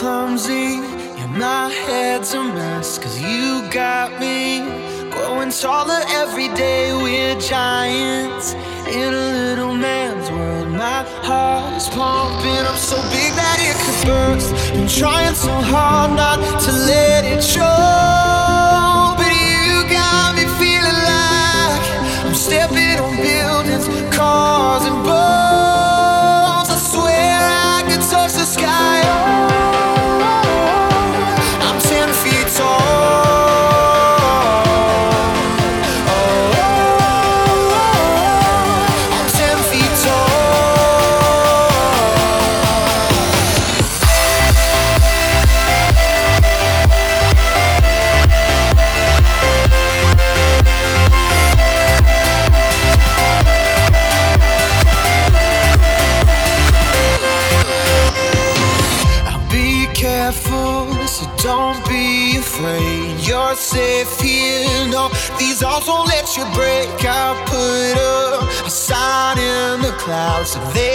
clumsy. And my head's a mess cause you got me. Growing taller every day we're giants. In a little man's world my heart is pumping up so big that it could burst. Been trying so hard not to let it show. house of.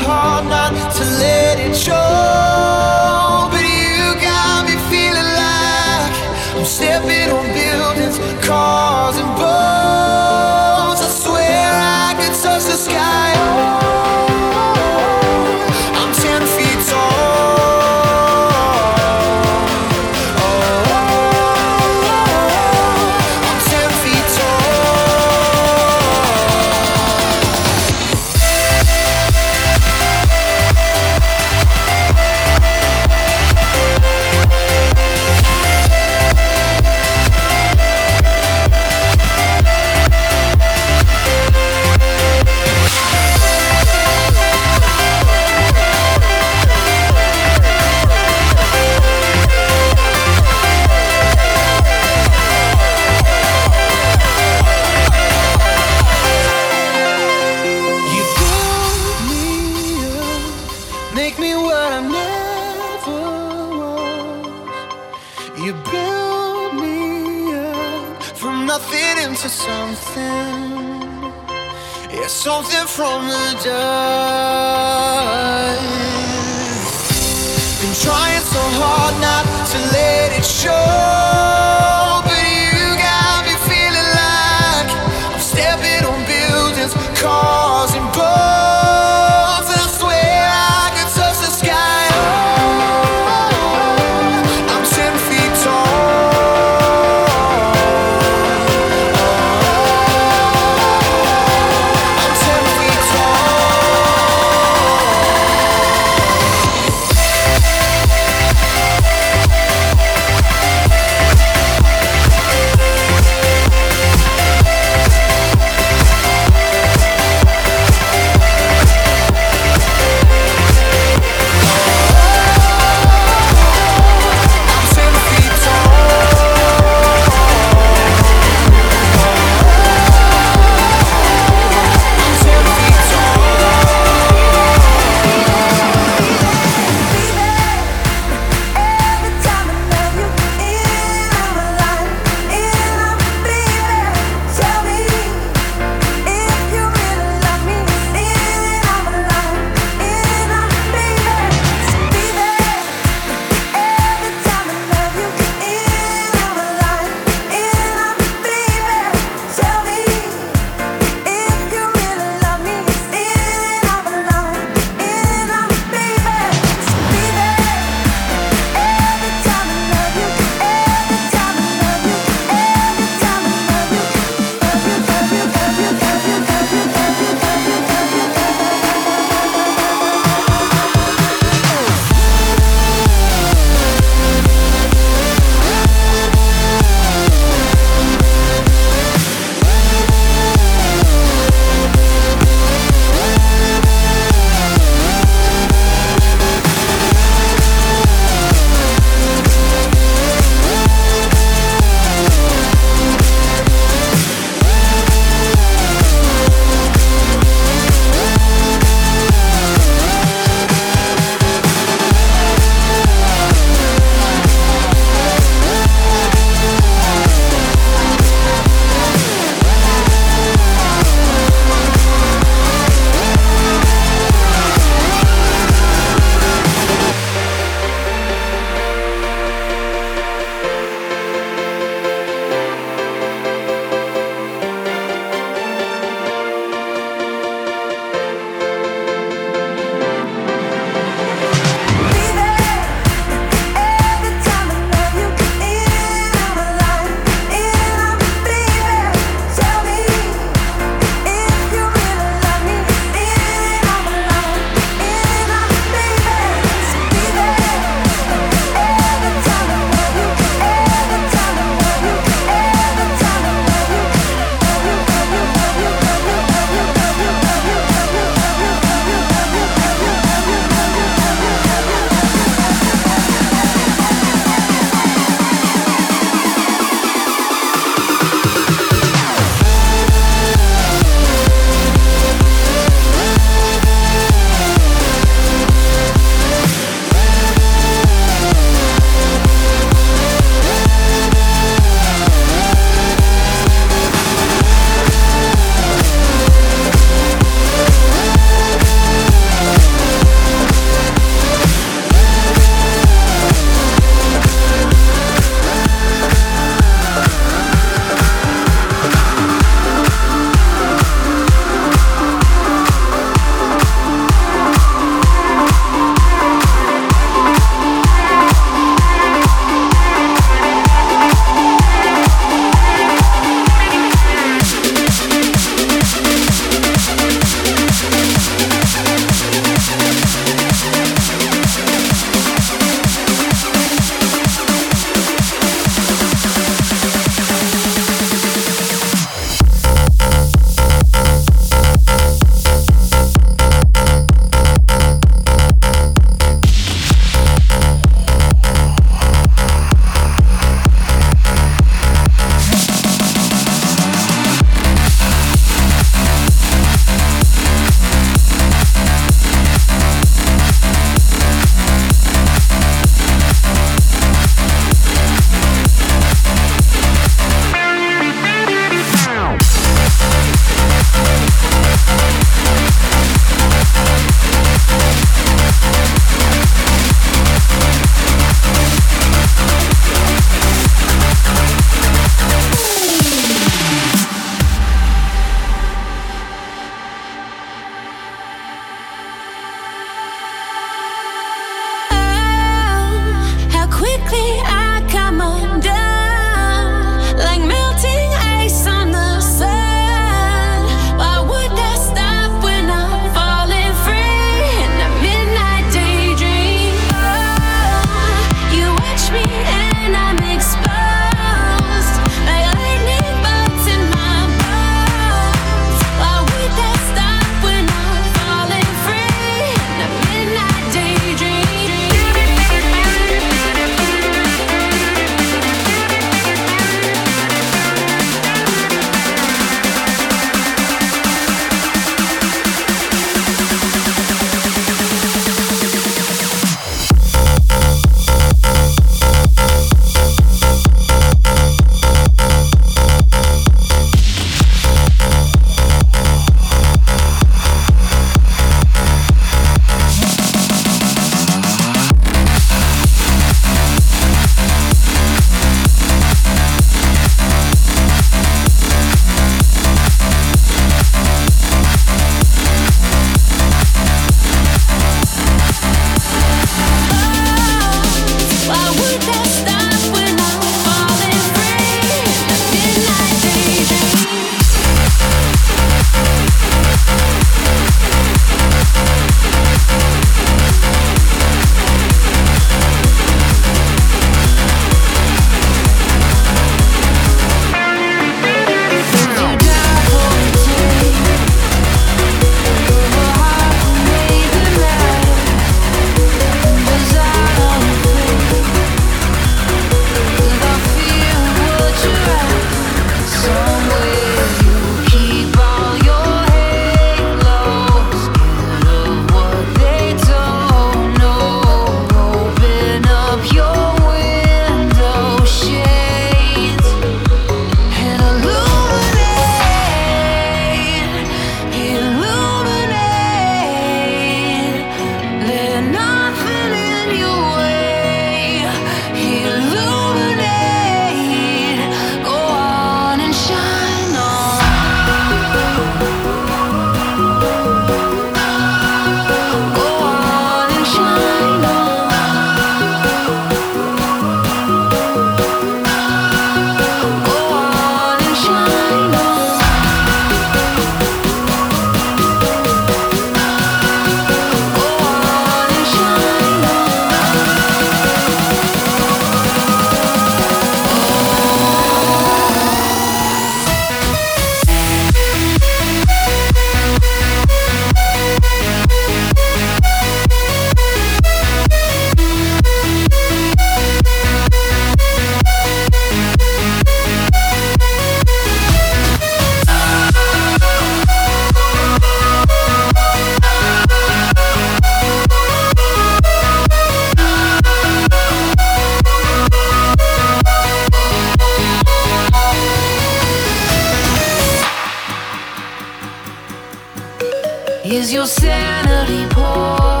Is your sanity poor?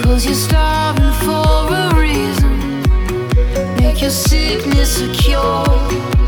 Cause you're starving for a reason. Make your sickness a cure.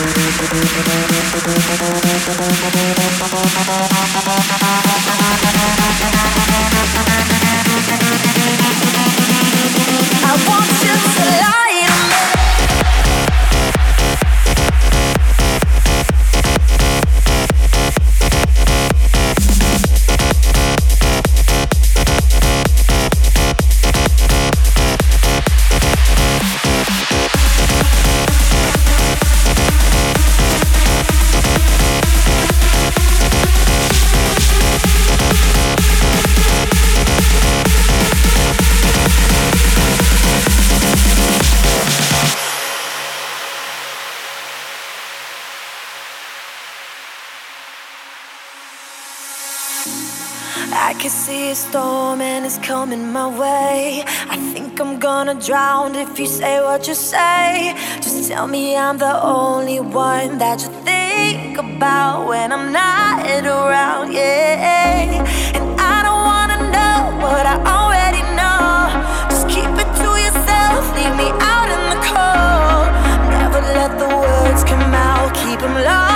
I want you to lie to me. Drowned if you say what you say. Just tell me I'm the only one that you think about when I'm not around, yeah. And I don't wanna know what I already know. Just keep it to yourself, leave me out in the cold. Never let the words come out, keep them locked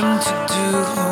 ？That's how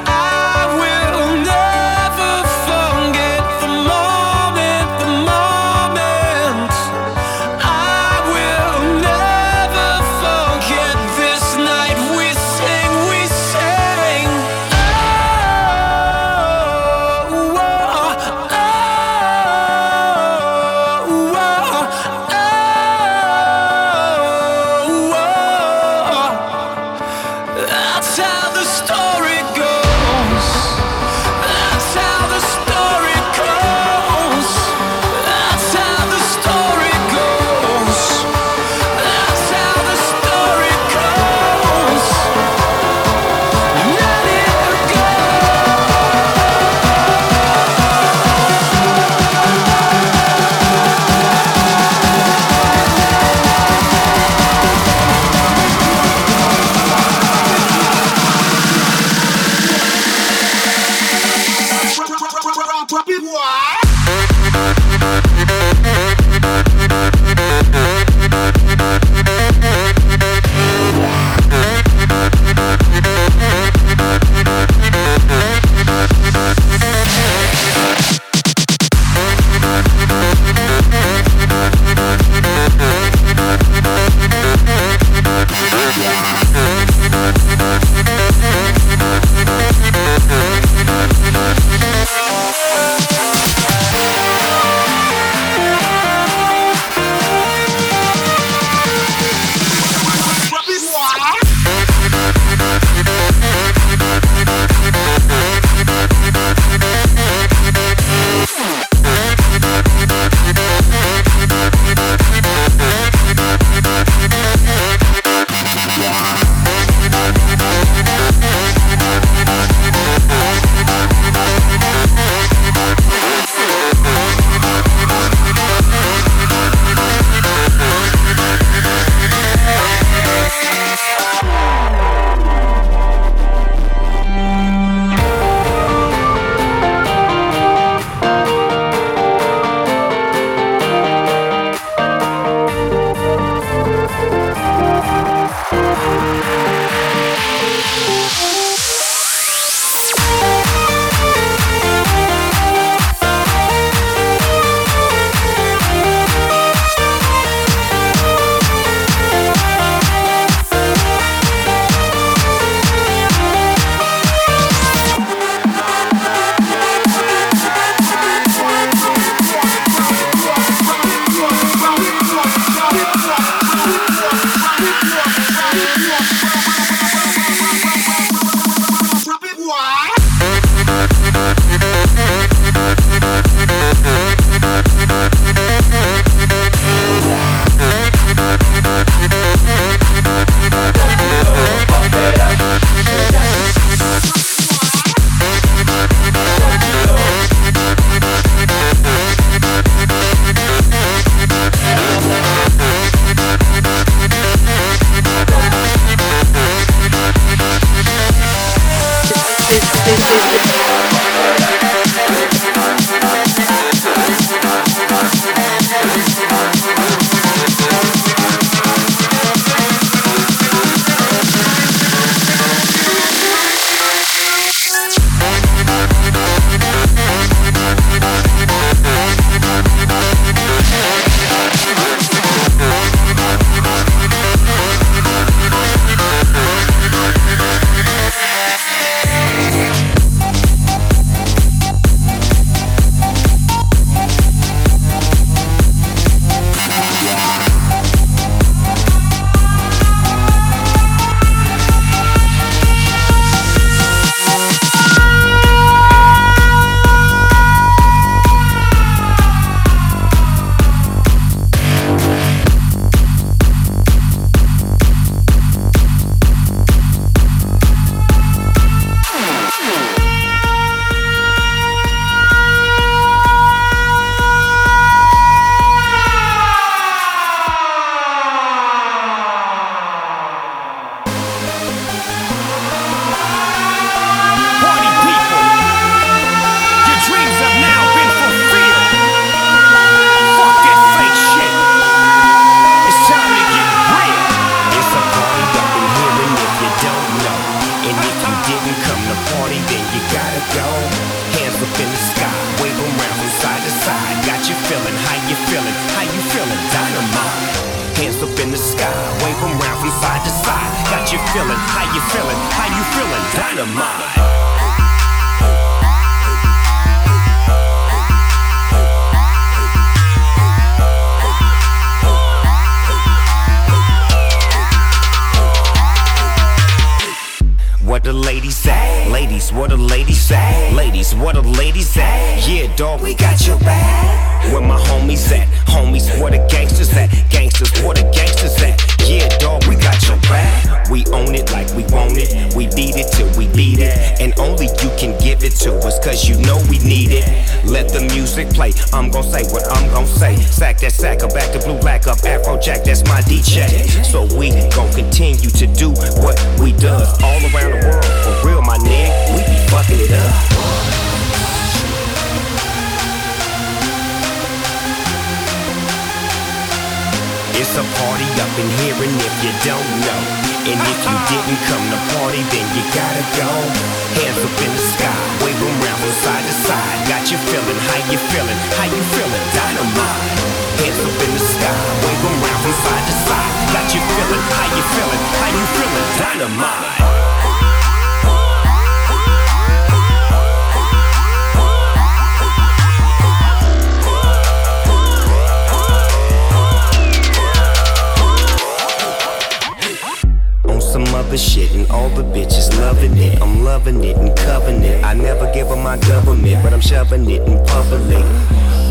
The ladies say? Ladies, what the ladies say? Ladies, what the ladies say? Yeah, dog, we got your back. Where my homies at? Homies, where the gangsters at? Gangsters, where the gangsters at? Yeah, dog, we got your back. We own it like we want it. We beat it till we beat it. And only you can give it to us, cause you know we need it. Let the music play. I'm gonna say what I'm gonna say. Sack that sack up, back to blue, black up, Afrojack, that's my DJ. So we gon' continue to do what we does all around the world. For real, my nigga, we be fucking it up. It's a party up in here, and if you don't know, and if you uh-huh. didn't come to party, then you gotta go. Hands up in the sky, wave 'em round from side to side. Got you feeling, how you feeling, how you feeling, dynamite. Hands up in the sky, wave 'em round from side to side. Got you feeling, how you feeling, how you feeling, dynamite. Other shit and all the bitches loving it. I'm loving it and covering it. I never give them my government, but I'm shoving it in public.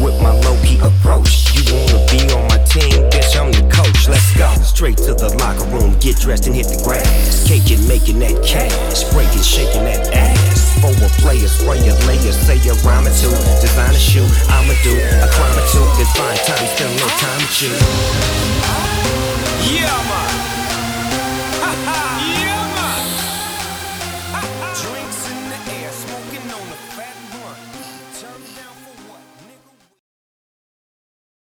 With my low key approach, you wanna be on my team, bitch? I'm the coach. Let's go straight to the locker room, get dressed and hit the grass. Caking, making that cash, breaking, shaking that ass. For a player, spray a layer, say a rhyme or two. Design a shoe, I'ma do a crime or two. Then find time, a little time with you.